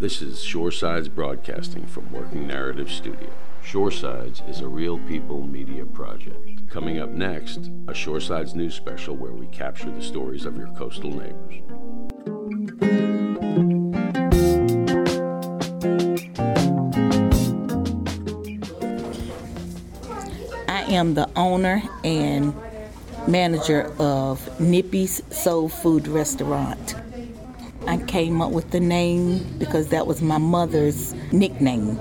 This is Shoresides Broadcasting from Working Narrative Studio. Shoresides is a real people media project. Coming up next, a Shoresides news special where we capture the stories of your coastal neighbors. I am the owner and manager of Nippy's Soul Food Restaurant. I came up with the name because that was my mother's nickname.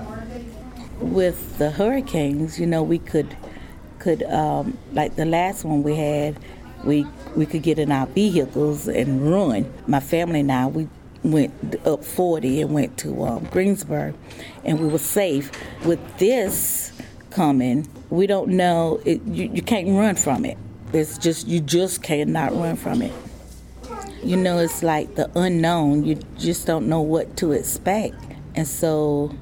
With the hurricanes, you know, we could could um, like the last one we had, we we could get in our vehicles and run. My family and I we went up 40 and went to um, Greensboro, and we were safe. With this coming, we don't know. It, you, you can't run from it. It's just you just cannot run from it. You know, it's like the unknown. You just don't know what to expect. And so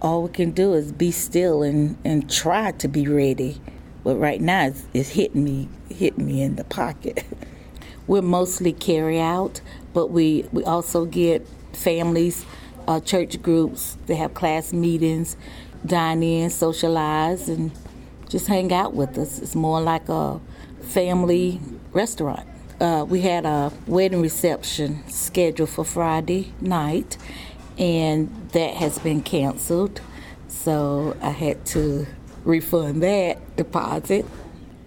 all we can do is be still and, and try to be ready. But right now it's, it's hitting me hitting me in the pocket. We're mostly carry out, but we, we also get families, uh, church groups, they have class meetings, dine in, socialize, and just hang out with us. It's more like a family restaurant uh, we had a wedding reception scheduled for Friday night, and that has been canceled. So I had to refund that deposit.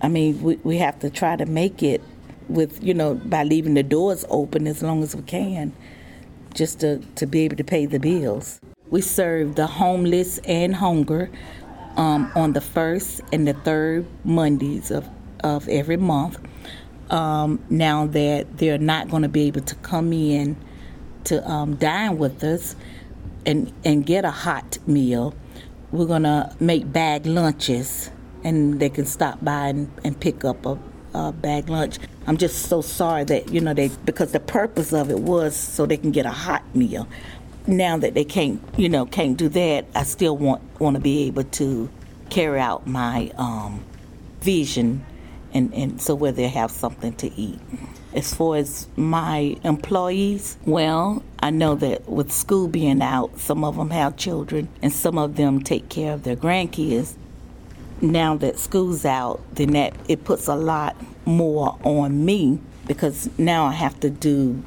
I mean, we, we have to try to make it with, you know, by leaving the doors open as long as we can, just to, to be able to pay the bills. We serve the homeless and hunger um, on the first and the third Mondays of, of every month um, now that they're not going to be able to come in to um, dine with us and and get a hot meal, we're going to make bag lunches, and they can stop by and, and pick up a, a bag lunch. I'm just so sorry that you know they because the purpose of it was so they can get a hot meal. Now that they can't, you know, can't do that, I still want want to be able to carry out my um, vision and, and so where they have something to eat. As far as my employees, well, I know that with school being out, some of them have children and some of them take care of their grandkids. Now that school's out, then that it puts a lot more on me because now I have to do,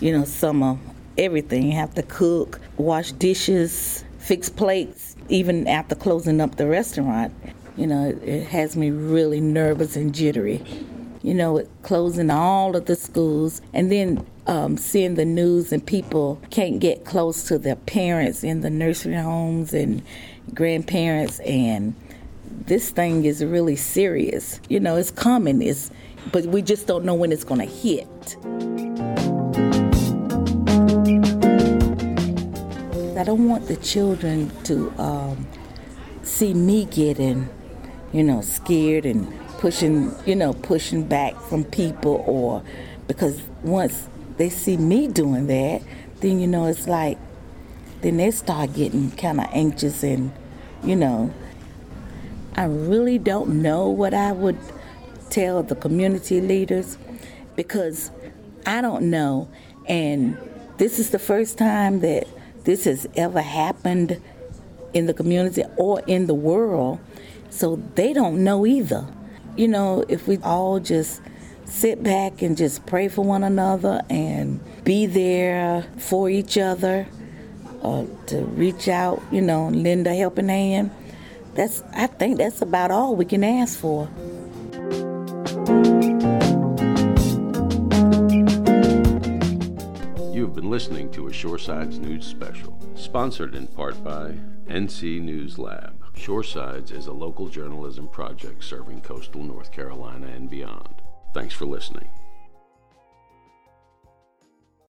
you know, some of everything. You have to cook, wash dishes, fix plates, even after closing up the restaurant you know, it, has me really nervous and jittery. You know, closing all of the schools and then um, seeing the news and people can't get close to their parents in the nursery homes and grandparents and this thing is really serious. You know, it's coming, it's, but we just don't know when it's going to hit. I don't want the children to um, see me getting you know, scared and pushing, you know, pushing back from people or because once they see me doing that, then you know it's like then they start getting kind of anxious and you know. I really don't know what I would tell the community leaders because I don't know. And this is the first time that this has ever happened in the community or in the world so they don't know either. You know, if we all just sit back and just pray for one another and be there for each other, or to reach out, you know, lend a helping hand. That's I think that's about all we can ask for. Listening to a Shoresides News Special, sponsored in part by NC News Lab. Shoresides is a local journalism project serving coastal North Carolina and beyond. Thanks for listening.